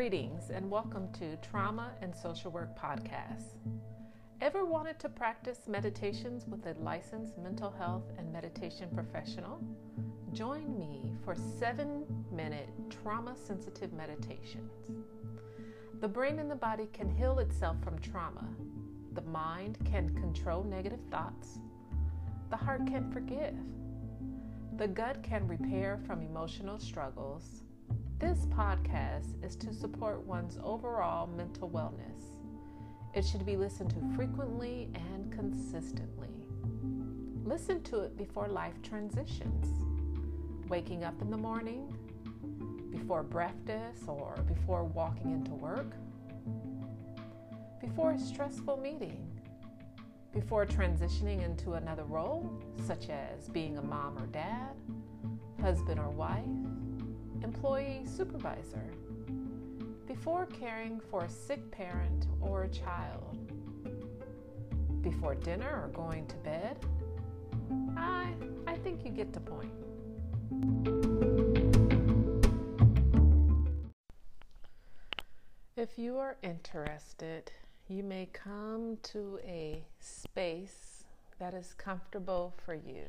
Greetings and welcome to Trauma and Social Work Podcast. Ever wanted to practice meditations with a licensed mental health and meditation professional? Join me for seven minute trauma sensitive meditations. The brain and the body can heal itself from trauma. The mind can control negative thoughts. The heart can forgive. The gut can repair from emotional struggles. This podcast is to support one's overall mental wellness. It should be listened to frequently and consistently. Listen to it before life transitions. Waking up in the morning, before breakfast, or before walking into work, before a stressful meeting, before transitioning into another role, such as being a mom or dad, husband or wife, employee, supervisor, before caring for a sick parent or a child, before dinner or going to bed. I, I think you get the point. If you are interested, you may come to a space that is comfortable for you.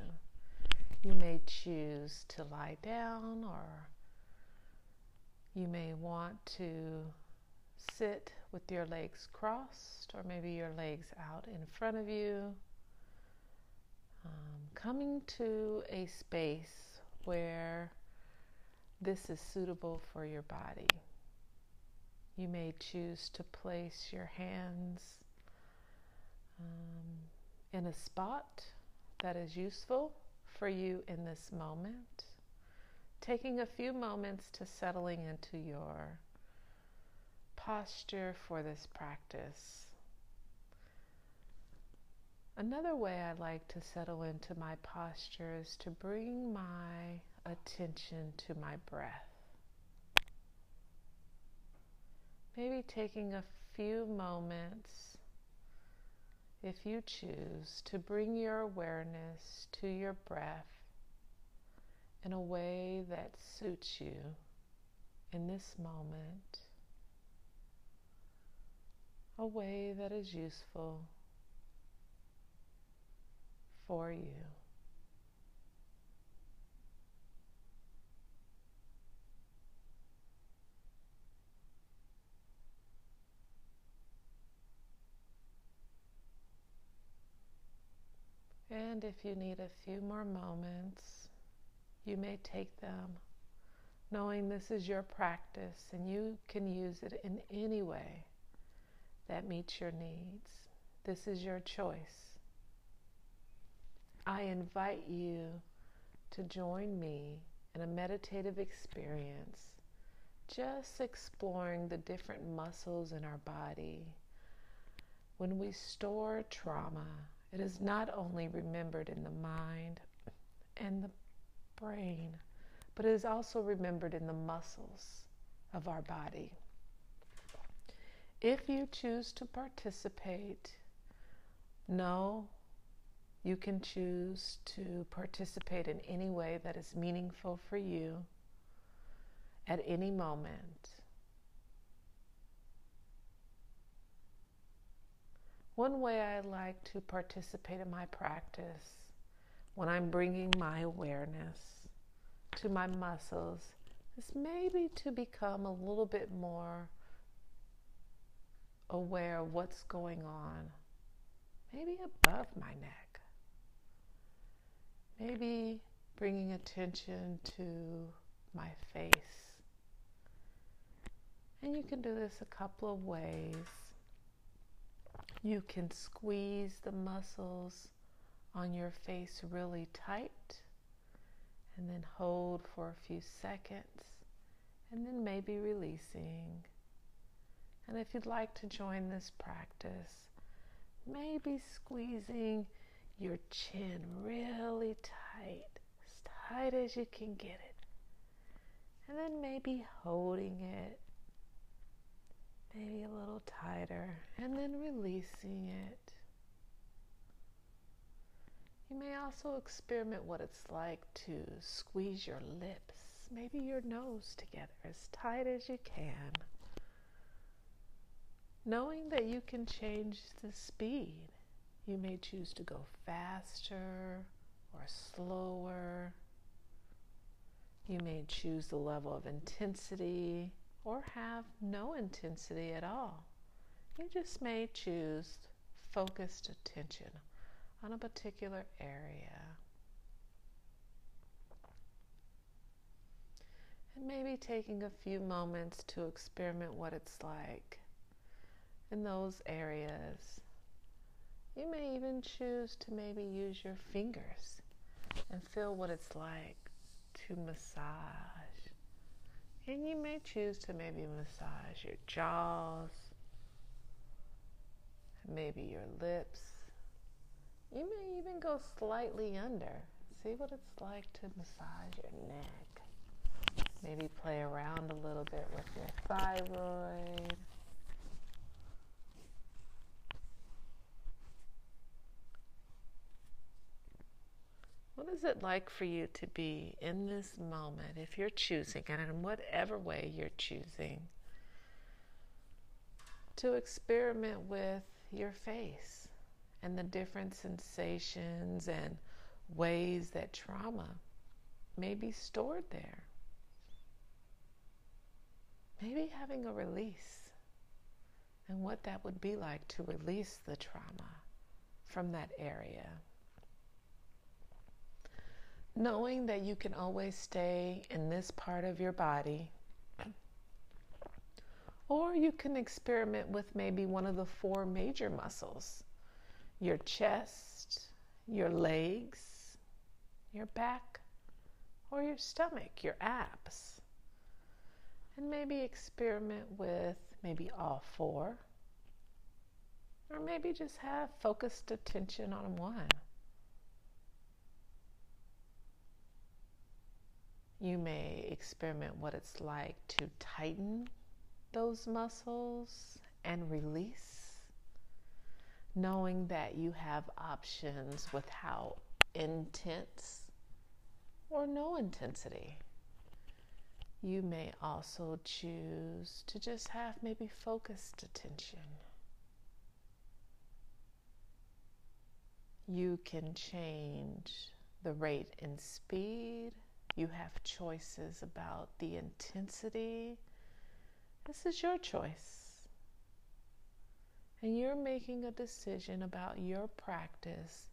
You may choose to lie down or you may want to sit with your legs crossed or maybe your legs out in front of you. Um, coming to a space where this is suitable for your body. You may choose to place your hands um, in a spot that is useful for you in this moment taking a few moments to settling into your posture for this practice. Another way I like to settle into my posture is to bring my attention to my breath. Maybe taking a few moments, if you choose, to bring your awareness to your breath in a way that suits you in this moment, a way that is useful for you. And if you need a few more moments, you may take them knowing this is your practice and you can use it in any way that meets your needs. This is your choice. I invite you to join me in a meditative experience, just exploring the different muscles in our body. When we store trauma, it is not only remembered in the mind and the brain, but it is also remembered in the muscles of our body. If you choose to participate, know you can choose to participate in any way that is meaningful for you at any moment. One way I like to participate in my practice when I'm bringing my awareness to my muscles is maybe to become a little bit more aware of what's going on, maybe above my neck, maybe bringing attention to my face. And you can do this a couple of ways. You can squeeze the muscles on your face really tight and then hold for a few seconds and then maybe releasing. And if you'd like to join this practice, maybe squeezing your chin really tight, as tight as you can get it. And then maybe holding it maybe a little tighter and then releasing it. You may also experiment what it's like to squeeze your lips, maybe your nose together as tight as you can. Knowing that you can change the speed. You may choose to go faster or slower. You may choose the level of intensity or have no intensity at all. You just may choose focused attention on a particular area. And maybe taking a few moments to experiment what it's like in those areas. You may even choose to maybe use your fingers and feel what it's like to massage. And you may choose to maybe massage your jaws, maybe your lips. You may even go slightly under. See what it's like to massage your neck. Maybe play around a little bit with your thyroid. What is it like for you to be in this moment, if you're choosing, and in whatever way you're choosing, to experiment with your face and the different sensations and ways that trauma may be stored there? Maybe having a release and what that would be like to release the trauma from that area knowing that you can always stay in this part of your body, or you can experiment with maybe one of the four major muscles your chest, your legs, your back, or your stomach, your abs. And maybe experiment with maybe all four, or maybe just have focused attention on one. You may experiment what it's like to tighten those muscles and release, knowing that you have options with how intense or no intensity. You may also choose to just have maybe focused attention. You can change the rate and speed you have choices about the intensity. This is your choice. And you're making a decision about your practice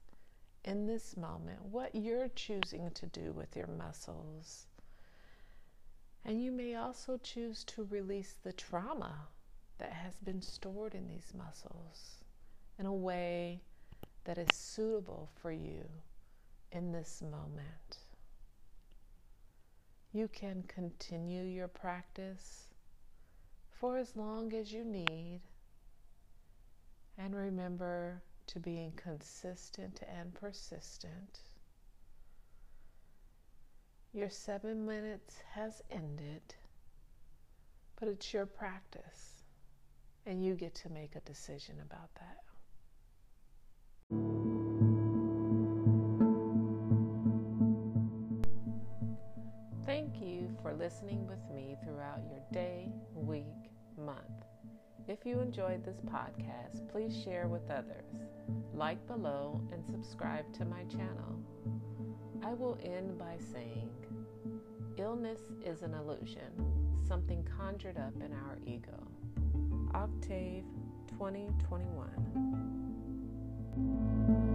in this moment, what you're choosing to do with your muscles. And you may also choose to release the trauma that has been stored in these muscles in a way that is suitable for you in this moment. You can continue your practice for as long as you need. And remember to being consistent and persistent. Your seven minutes has ended, but it's your practice, and you get to make a decision about that. Thank you for listening with me If you enjoyed this podcast, please share with others, like below, and subscribe to my channel. I will end by saying illness is an illusion, something conjured up in our ego. Octave 2021.